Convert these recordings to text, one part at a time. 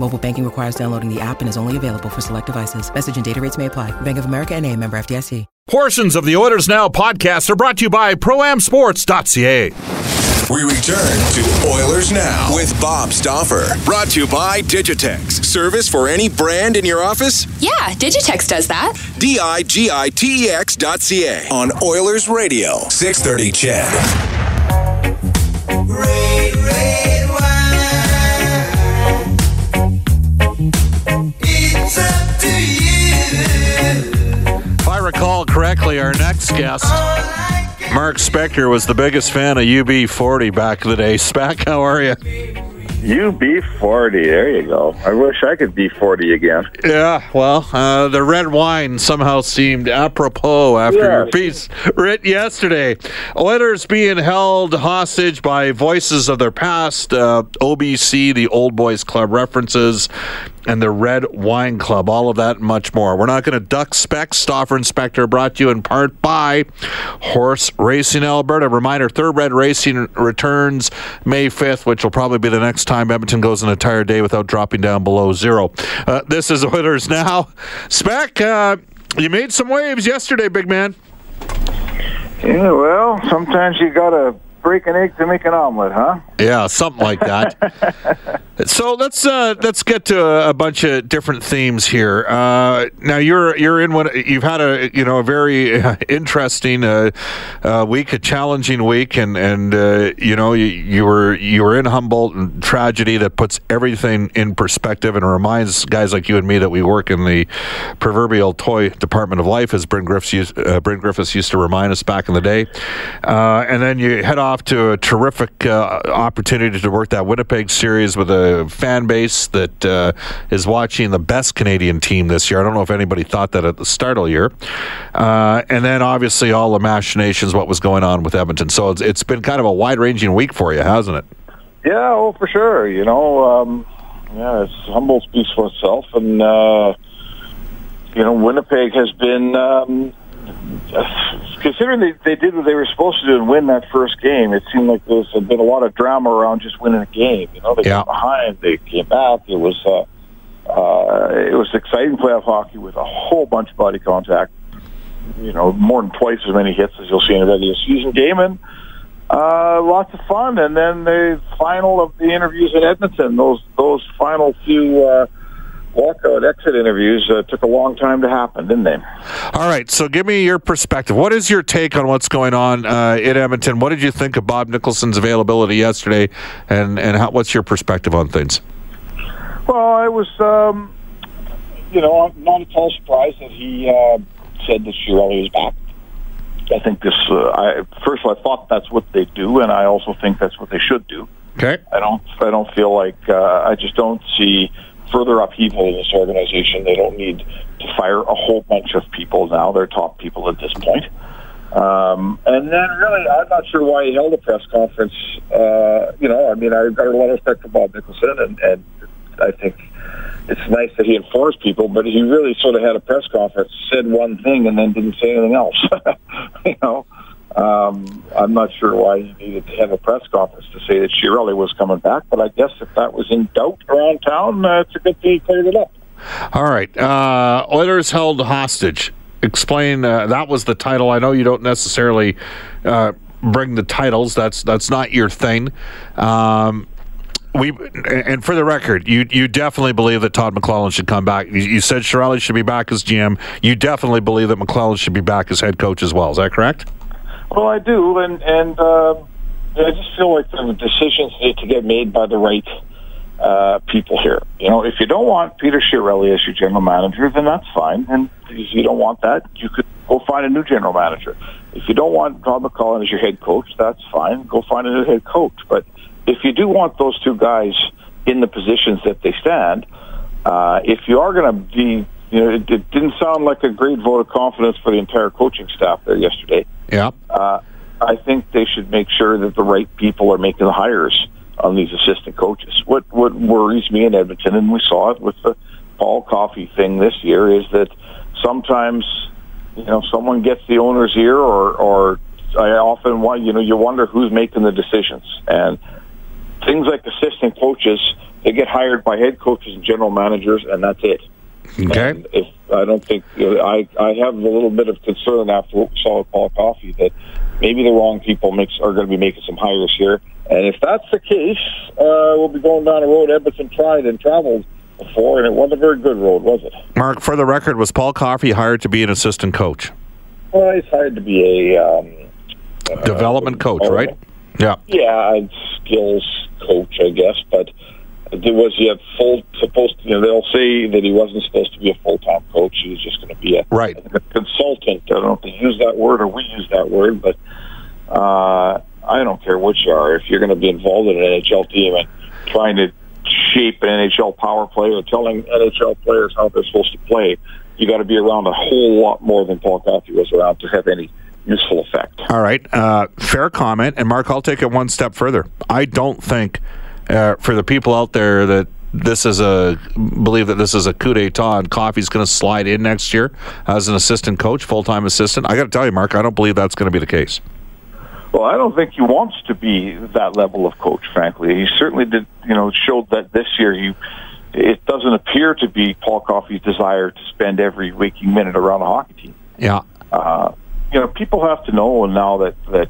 Mobile banking requires downloading the app and is only available for select devices. Message and data rates may apply. Bank of America and a member FDIC. Portions of the Oilers Now podcast are brought to you by ProAmSports.ca. We return to Oilers Now with Bob Stauffer. Brought to you by Digitex. Service for any brand in your office? Yeah, Digitex does that. D I G I T E X dot C A on Oilers Radio. 630 CHED. Red, red If I recall correctly, our next guest, Mark Spector, was the biggest fan of UB40 back in the day. Spack, how are you? UB40, there you go. I wish I could be 40 again. Yeah, well, uh, the red wine somehow seemed apropos after your piece written yesterday. Oilers being held hostage by voices of their past, uh, OBC, the Old Boys Club references, and the Red Wine Club. All of that and much more. We're not going to duck spec. Stauffer and Spector brought to you in part by Horse Racing Alberta. Reminder Thoroughbred Racing returns May 5th, which will probably be the next time Edmonton goes an entire day without dropping down below zero. Uh, this is Oilers Now. Spec, uh, you made some waves yesterday, big man. Yeah, well, sometimes you gotta break an egg to make an omelet, huh? Yeah, something like that. so let's uh, let's get to a, a bunch of different themes here. Uh, now you're you're in what you've had a you know a very uh, interesting uh, uh, week, a challenging week, and and uh, you know you, you were you were in Humboldt and tragedy that puts everything in perspective and reminds guys like you and me that we work in the proverbial toy department of life, as Bryn Griffiths used, uh, Bryn Griffiths used to remind us back in the day. Uh, and then you head off to a terrific uh, opportunity to work that Winnipeg series with a fan base that uh, is watching the best Canadian team this year. I don't know if anybody thought that at the start of the year. Uh, and then obviously all the machinations, what was going on with Edmonton. So it's, it's been kind of a wide ranging week for you, hasn't it? Yeah, oh, for sure. You know, um, yeah, it's Humboldt speaks for itself, and uh, you know, Winnipeg has been. Um, Considering they, they did what they were supposed to do and win that first game, it seemed like there's been a lot of drama around just winning a game. You know, they Yeah. came behind, they came back. It was uh, uh, it was exciting playoff hockey with a whole bunch of body contact. You know, more than twice as many hits as you'll see in a regular season game, and uh, lots of fun. And then the final of the interviews in Edmonton, those those final few uh, walkout exit interviews uh, took a long time to happen, didn't they? All right, so give me your perspective. What is your take on what's going on uh, in Edmonton? What did you think of Bob Nicholson's availability yesterday, and and how, what's your perspective on things? Well, I was, um, you know, not at all surprised that he uh, said that Chiarelli was back. I think this. Uh, I first of all, I thought that's what they do, and I also think that's what they should do. Okay. I don't. I don't feel like. Uh, I just don't see further upheaval in this organization. They don't need to fire a whole bunch of people now. They're top people at this point. Um, and then, really, I'm not sure why he held a press conference. Uh, you know, I mean, I've got a lot of respect for Bob Nicholson, and, and I think it's nice that he informs people. But he really sort of had a press conference, said one thing, and then didn't say anything else. you know. Um, I'm not sure why he needed to have a press conference to say that Chiarelli was coming back, but I guess if that was in doubt around town, uh, it's a good thing he cleared it up. All right. Uh, Oilers held hostage. Explain. Uh, that was the title. I know you don't necessarily uh, bring the titles. That's that's not your thing. Um, we and for the record, you you definitely believe that Todd McLellan should come back. You, you said Chiarelli should be back as GM. You definitely believe that McLellan should be back as head coach as well. Is that correct? Well, I do, and and uh, I just feel like the decisions need to get made by the right uh, people here. You know, if you don't want Peter Chiarelli as your general manager, then that's fine. And if you don't want that, you could go find a new general manager. If you don't want Todd McLellan as your head coach, that's fine. Go find a new head coach. But if you do want those two guys in the positions that they stand, uh, if you are going to be, you know, it, it didn't sound like a great vote of confidence for the entire coaching staff there yesterday. Yeah. Uh, I think they should make sure that the right people are making the hires on these assistant coaches. What what worries me in Edmonton, and we saw it with the Paul Coffey thing this year, is that sometimes you know someone gets the owner's ear, or or I often want you know you wonder who's making the decisions, and things like assistant coaches they get hired by head coaches and general managers, and that's it. Okay. If I don't think I I have a little bit of concern after what we saw with Paul Coffey that maybe the wrong people makes are going to be making some hires here, and if that's the case, uh, we'll be going down a road Edmonton tried and traveled before, and it wasn't a very good road, was it? Mark, for the record, was Paul Coffey hired to be an assistant coach, Well, he's hired to be a um, development coach, oh, right? Yeah. yeah, a skills coach, I guess, but. There was he a full supposed to, you know they'll say that he wasn't supposed to be a full time coach he was just going to be a Right. a consultant. I don't know if they use that word or we use that word, but uh, I don't care which you are. If you're going to be involved in an NHL team and trying to shape an NHL power play or telling NHL players how they're supposed to play, you got to be around a whole lot more than Paul Coffey was around to have any useful effect. All right. Uh, fair comment. And Mark, I'll take it one step further. I don't think uh, for the people out there that this is a believe that this is a coup d'état and Coffey's going to slide in next year as an assistant coach, full time assistant. I got to tell you, Mark, I don't believe that's going to be the case. Well, I don't think he wants to be that level of coach. Frankly, he certainly did. You know, showed that this year. He it doesn't appear to be Paul Coffey's desire to spend every waking minute around a hockey team. Yeah. Uh, you know, people have to know now that that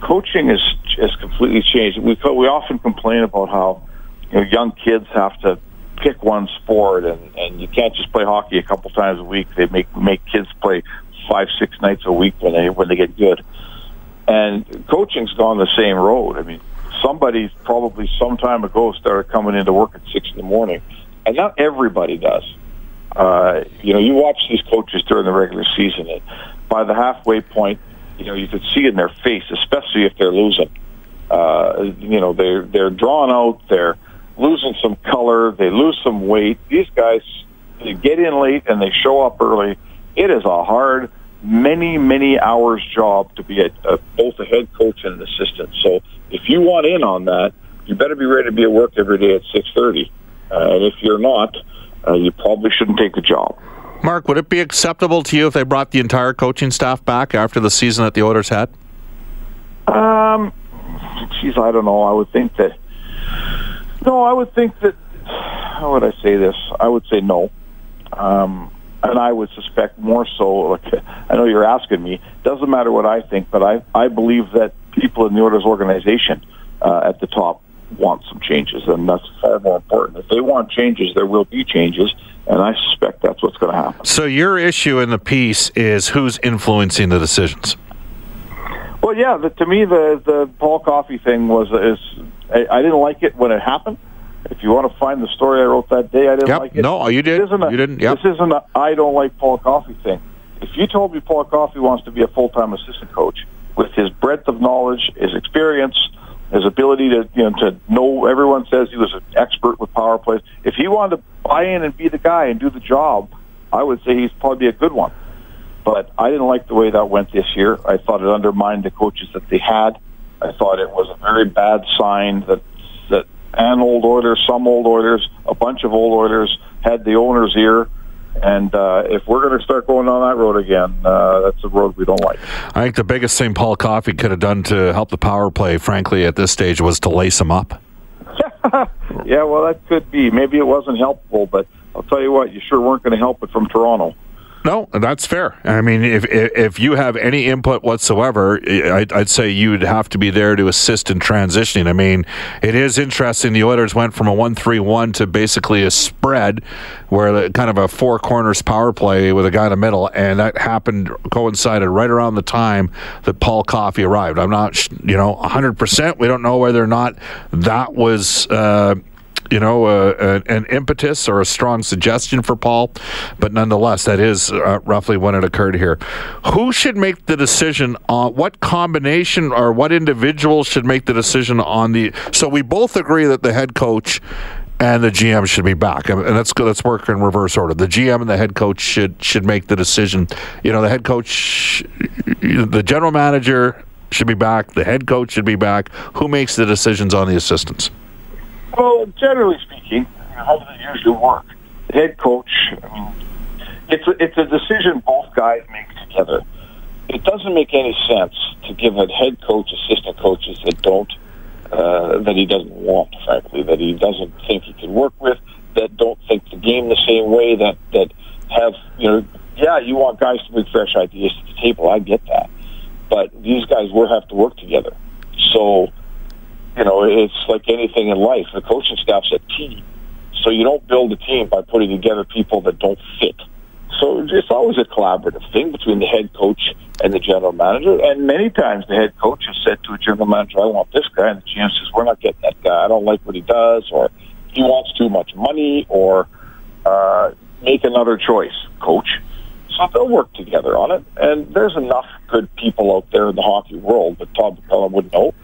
coaching is has completely changed. We we often complain about how you know young kids have to pick one sport and and you can't just play hockey a couple times a week. They make make kids play five six nights a week when they when they get good. And coaching's gone the same road. I mean, somebody probably some time ago started coming into work at six in the morning, and not everybody does. Uh, you know, you watch these coaches during the regular season, and by the halfway point, you know, you could see in their face, especially if they're losing. Uh, you know, they're they're drawn out. They're losing some color. They lose some weight. These guys, they get in late and they show up early. It is a hard, many many hours job to be a, a, both a head coach and an assistant. So if you want in on that, you better be ready to be at work every day at six thirty. Uh, and if you're not, uh, you probably shouldn't take the job. Mark, would it be acceptable to you if they brought the entire coaching staff back after the season that the Oilers had? Um, geez, I don't know. I would think that. No, I would think that. How would I say this? I would say no. Um, and I would suspect more so. Like, I know you're asking me. Doesn't matter what I think, but I I believe that people in the Oilers organization uh, at the top want some changes, and that's far more important. If they want changes, there will be changes, and I suspect that's what's going to happen. So your issue in the piece is who's influencing the decisions. Well, yeah. The, to me, the the Paul Coffey thing was is I, I didn't like it when it happened. If you want to find the story I wrote that day, I didn't Yep. like it. No, you did. This isn't a, You didn't. Yep. This isn't a I don't like Paul Coffey thing. If you told me Paul Coffey wants to be a full time assistant coach with his breadth of knowledge, his experience, his ability to you know to know everyone says he was an expert with power plays. If he wanted to buy in and be the guy and do the job, I would say he's probably a good one. But I didn't like the way that went this year. I thought it undermined the coaches that they had. I thought it was a very bad sign that that an old Oilers, some old Oilers, a bunch of old Oilers had the owner's ear. And uh, if we're going to start going on that road again, uh, that's a road we don't like. I think the biggest thing Paul Coffey could have done to help the power play, frankly, at this stage was to lace him up. Yeah, well, that could be. Maybe it wasn't helpful, but I'll tell you what, you sure weren't going to help it from Toronto. No, that's fair. I mean, if if, you have any input whatsoever, I'd, I'd say you'd have to be there to assist in transitioning. I mean, it is interesting. The Oilers went from a one-three-one to basically a spread, where kind of a four corners power play with a guy in the middle, and that happened coincided right around the time that Paul Coffey arrived. I'm not, you know, 100. percent We don't know whether or not that was. Uh, you know, uh, an impetus or a strong suggestion for Paul, but nonetheless, that is uh, roughly when it occurred here. Who should make the decision on what combination or what individual should make the decision on the? So we both agree that the head coach and the GM should be back, and let's. Let's work in reverse order. The GM and the head coach should should make the decision. You know, the head coach, the general manager should be back. The head coach should be back. Who makes the decisions on the assistants? Well, generally speaking, how does it usually work? The head coach, I mean, it's a, it's a decision both guys make together. It doesn't make any sense to give a head coach assistant coaches that don't, uh, that he doesn't want, frankly, that he doesn't think he can work with, that don't think the game the same way, that, that have, you know, yeah, you want guys to bring fresh ideas to the table. I get that. But these guys will have to work together. So, you know, it's like anything in life. The coaching staff's a team. So you don't build a team by putting together people that don't fit. So it's always a collaborative thing between the head coach and the general manager. And many times the head coach has said to a general manager, I want this guy. And the GM says, we're not getting that guy. I don't like what he does. Or he wants too much money. Or uh, make another choice, coach. So they'll work together on it. And there's enough good people out there in the hockey world that Todd McCullum would know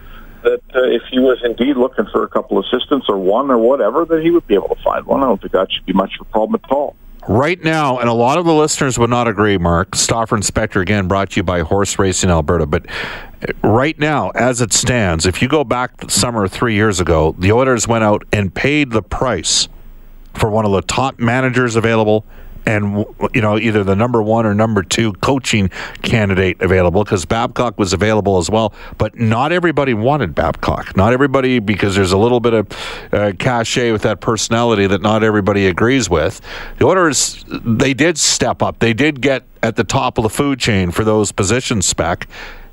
that uh, if he was indeed looking for a couple assistants or one or whatever, that he would be able to find one. I don't think that should be much of a problem at all. Right now, and a lot of the listeners would not agree, Mark. Stauffer and Spector again brought to you by Horse Racing Alberta. But right now, as it stands, if you go back summer three years ago, the Oilers went out and paid the price for one of the top managers available and you know either the number one or number two coaching candidate available because Babcock was available as well, but not everybody wanted Babcock. Not everybody because there's a little bit of uh, cachet with that personality that not everybody agrees with. The Oilers they did step up. They did get at the top of the food chain for those positions spec.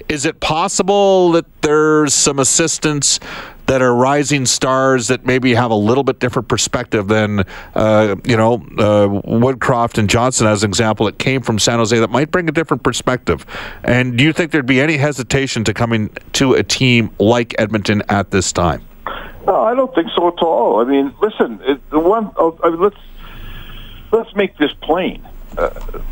Is it possible that there's some assistance that are rising stars that maybe have a little bit different perspective than, uh, you know, uh, Woodcroft and Johnson, as an example, that came from San Jose that might bring a different perspective. And do you think there'd be any hesitation to coming to a team like Edmonton at this time? No, I don't think so at all. I mean, listen, it, the one. Oh, I mean, let's let's make this plain. Uh,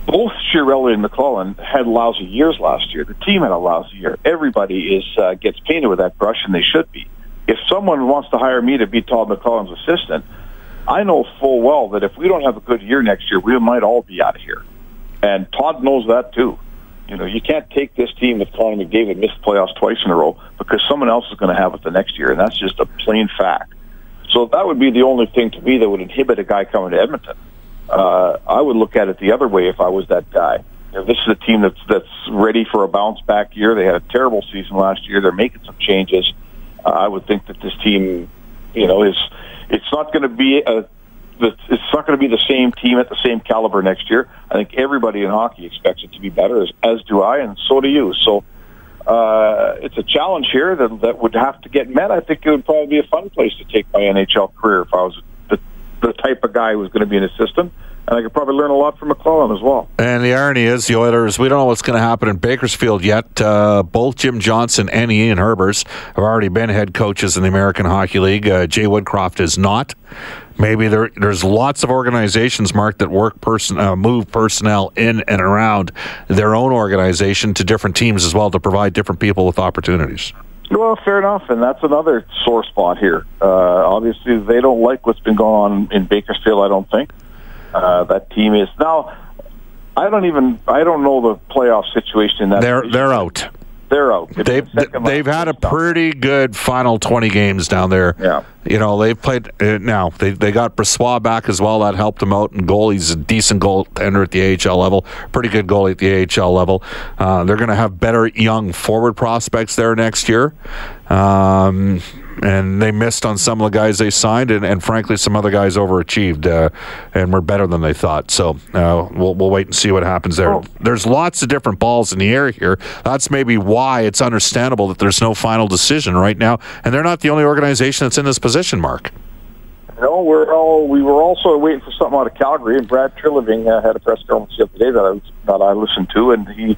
both Chiarelli and McLellan had lousy years last year. The team had a lousy year. Everybody is uh, gets painted with that brush, and they should be if someone wants to hire me to be Todd McLellan's assistant, I know full well that if we don't have a good year next year, we might all be out of here. And Todd knows that too. You know, you can't take this team with Connor McDavid missed playoffs twice in a row because someone else is going to have it the next year, and that's just a plain fact. So that would be the only thing to me that would inhibit a guy coming to Edmonton. Uh, I would look at it the other way if I was that guy. Know, this is a team that's that's ready for a bounce back year. They had a terrible season last year. They're making some changes. Uh, I would think that this team, you know, is it's not going to be a it's not going to be the same team at the same caliber next year. I think everybody in hockey expects it to be better, as, as do I, and so do you. So uh, it's a challenge here that, that would have to get met. I think it would probably be a fun place to take my NHL career if I was the, the type of guy who was going to be an assistant and I could probably learn a lot from McLellan as well. And the irony is, the Oilers, we don't know what's going to happen in Bakersfield yet. Uh, both Jim Johnson and Ian Herbers have already been head coaches in the American Hockey League. Uh, Jay Woodcroft is not. Maybe there, there's lots of organizations, Mark, that work person, uh, move personnel in and around their own organization to different teams as well to provide different people with opportunities. Well, fair enough, and that's another sore spot here. Uh, obviously, they don't like what's been going on in Bakersfield. I don't think uh, that team is now. I don't even. I don't know the playoff situation in that. They're division. they're out. They're out. It's They've the they've had a down. pretty good final twenty games down there. Yeah. You know they've played uh, now. They they got Brossoit back as well. That helped them out. And goal, he's a decent goaltender at the AHL level. Pretty good goalie at the AHL level. Uh, they're going to have better young forward prospects there next year. Um, and they missed on some of the guys they signed, and, and frankly, some other guys overachieved uh, and were better than they thought. So uh, we'll, we'll wait and see what happens there. Oh. There's lots of different balls in the air here. That's maybe why it's understandable that there's no final decision right now, and they're not the only organization that's in this position, Mark. No, we're all we were also waiting for something out of Calgary, and Brad Treliving uh, had a press conference the other day that I that I listened to, and he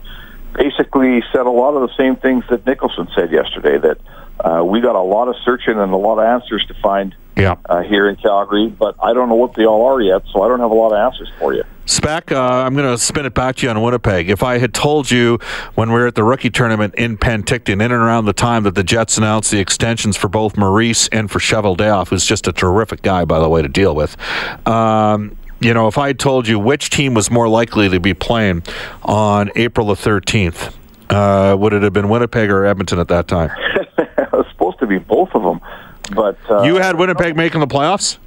basically said a lot of the same things that Nicholson said yesterday. That uh, we got a lot of searching and a lot of answers to find Yeah. uh, here in Calgary, but I don't know what they all are yet, so I don't have a lot of answers for you. Spec, uh, I'm going to spin it back to you on Winnipeg. If I had told you when we were at the rookie tournament in Penticton, in and around the time that the Jets announced the extensions for both Maurice and for Cheveldayoff, who's just a terrific guy, by the way, to deal with. Um, you know, if I had told you which team was more likely to be playing on April the 13th, uh, would it have been Winnipeg or Edmonton at that time? To be both of them, but uh, you had Winnipeg making the playoffs?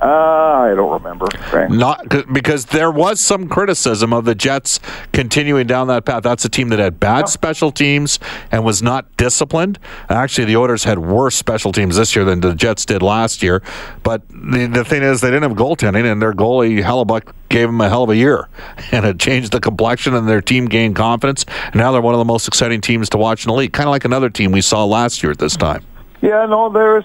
uh, I don't remember. Not 'cause- because there was some criticism of the Jets continuing down that path. That's a team that had bad special teams and was not disciplined. Actually, the Oilers had worse special teams this year than the Jets did last year. But the, the thing is, they didn't have goaltending, and their goalie Hellebuyck gave them a hell of a year, and it changed the complexion, and their team gained confidence. And now they're one of the most exciting teams to watch in the league, kind of like another team we saw last year at this time. Yeah, no, there's.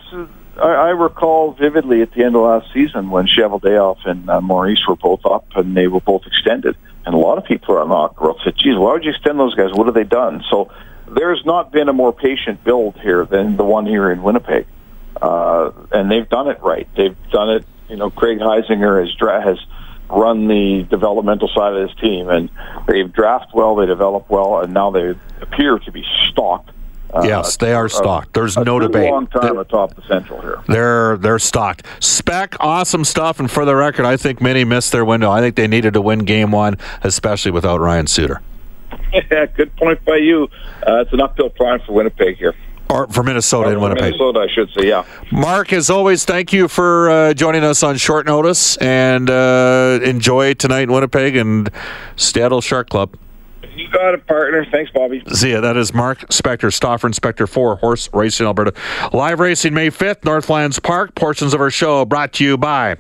I, I recall vividly at the end of last season when Cheveldayoff and uh, Maurice were both up and they were both extended, and a lot of people around the hockey said, "Geez, why would you extend those guys? What have they done?" So there's not been a more patient build here than the one here in Winnipeg, uh, and they've done it right. They've done it. You know, Craig Heisinger has dra- has run the developmental side of his team, and they've drafted well, they develop well, and now they appear to be stocked. Uh, Yes, they are stocked. There's a no debate. Long time They- atop the Central here. They're they're stocked. Spec, awesome stuff. And for the record, I think many missed their window. I think they needed to win game one, especially without Ryan Suter. Yeah, good point by you. Uh, it's an uphill climb for Winnipeg here. Or for Minnesota and Winnipeg. Minnesota, I should say. Yeah. Mark, as always, thank you for uh, joining us on short notice and uh, enjoy tonight in Winnipeg and Seattle Shark Club. You got it, partner. Thanks, Bobby. See ya. That is Mark Spector, Stauffer Inspector for Horse Racing Alberta. Live racing May 5th, Northlands Park. Portions of our show brought to you by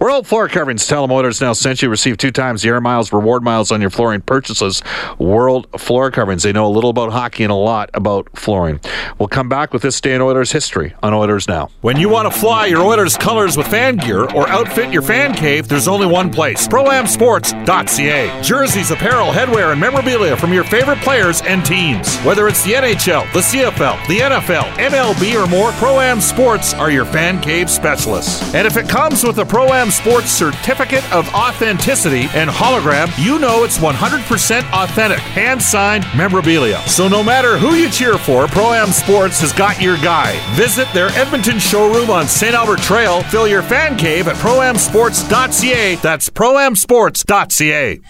World Floor Coverings. Tell them Motors now sent you. Receive two times the air miles, reward miles on your flooring purchases. World Floor Coverings. They know a little about hockey and a lot about flooring. We'll come back with this day in Oilers history on Oilers Now. When you want to fly your Oilers colors with fan gear or outfit your fan cave, there's only one place ProAmSports.ca. Jerseys, apparel, headwear, and memorabilia from your favorite players and teams. Whether it's the NHL, the CFL, the NFL, MLB, or more, Pro-Am Sports are your fan cave specialists. And if it comes with a Pro-Am Sports certificate of authenticity and hologram, you know it's 100% authentic, hand-signed memorabilia. So no matter who you cheer for, Pro-Am Sports has got your guy. Visit their Edmonton showroom on St. Albert Trail. Fill your fan cave at proamsports.ca. That's proamsports.ca.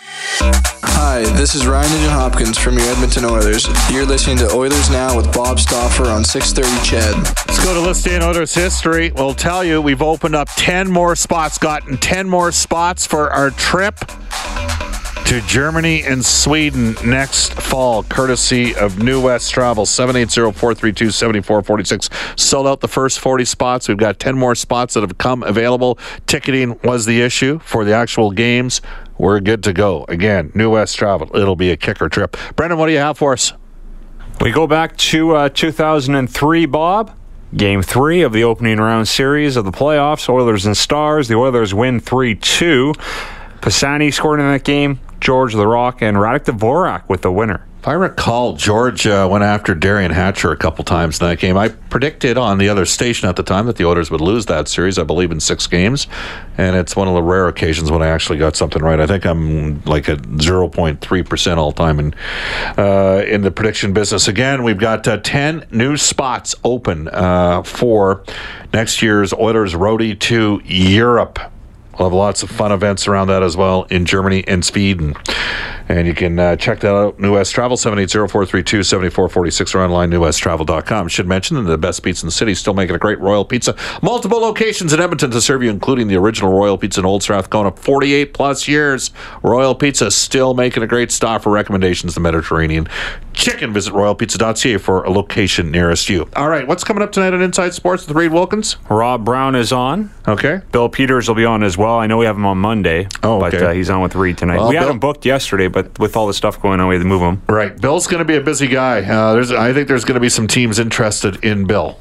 Hi, this is Ryan Nugent Hopkins from your Edmonton Oilers. You're listening to Oilers Now with Bob Stauffer on 630 Ched. Let's go to List in Oilers history. We'll tell you we've opened up 10 more spots, gotten 10 more spots for our trip to Germany and Sweden next fall, courtesy of New West Travel. 780-432-7446. Sold out the first 40 spots. We've got 10 more spots that have come available. Ticketing was the issue for the actual games. We're good to go. Again, New West Travel. It'll be a kicker trip. Brendan, what do you have for us? We go back to uh, 2003, Bob. Game three of the opening round series of the playoffs. Oilers and Stars. The Oilers win 3 2. Pisani scored in that game. Georges Laraque and Radek Dvorak with the winner. If I recall, George uh, went after Derian Hatcher a couple times in that game. I predicted on the other station at the time that the Oilers would lose that series, I believe, in six games. And it's one of the rare occasions when I actually got something right. I think I'm like at 0.3% all time in, uh, in the prediction business. Again, we've got uh, 10 new spots open uh, for next year's Oilers Roadie to Europe. We'll have lots of fun events around that as well in Germany and Sweden. And you can uh, check that out. New West Travel, 780-432-7446 or online, newwesttravel.com. Should mention that the best pizza in the city, still making a great Royal Pizza. Multiple locations in Edmonton to serve you, including the original Royal Pizza in Old Strathcona. 48 plus years. Royal Pizza still making a great stop for recommendations. The Mediterranean chicken. Visit royalpizza.ca for a location nearest you. All right, what's coming up tonight on Inside Sports with Reed Wilkins? Rob Brown is on. Okay. Bill Peters will be on as well. I know we have him on Monday. Oh, but uh, he's on with Reed tonight. Well, we had him booked yesterday, but with all the stuff going on, we had to move him. Right. Bill's going to be a busy guy. Uh, there's, I think there's going to be some teams interested in Bill.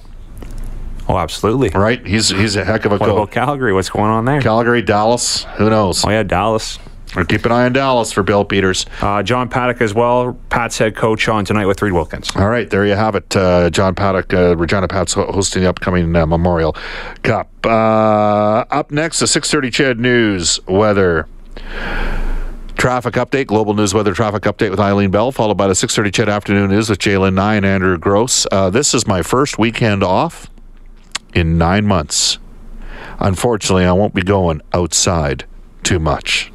Oh, absolutely. Right? He's he's a heck of a What coach. about Calgary? What's going on there? Calgary, Dallas. Who knows? oh yeah, Dallas. Or keep an eye on Dallas for Bill Peters. Uh, John Paddock as well. Pat's head coach on tonight with Reed Wilkins. All right, there you have it. Uh, John Paddock, uh, Regina Pat's hosting the upcoming uh, Memorial Cup. Uh, up next, the 6:30 CHED News weather. Traffic update, global news weather traffic update with Eileen Bell, followed by the 6:30 CHED afternoon news with Jalen Nye and Andrew Gross. Uh, this is my first weekend off in nine months. Unfortunately, I won't be going outside too much.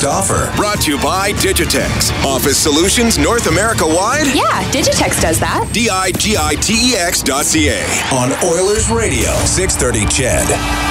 Bob Stauffer. Brought to you by Digitex. Office Solutions North America wide. Yeah, Digitex does that. D I G I T E X dot C A. On Oilers Radio, 630 Ched.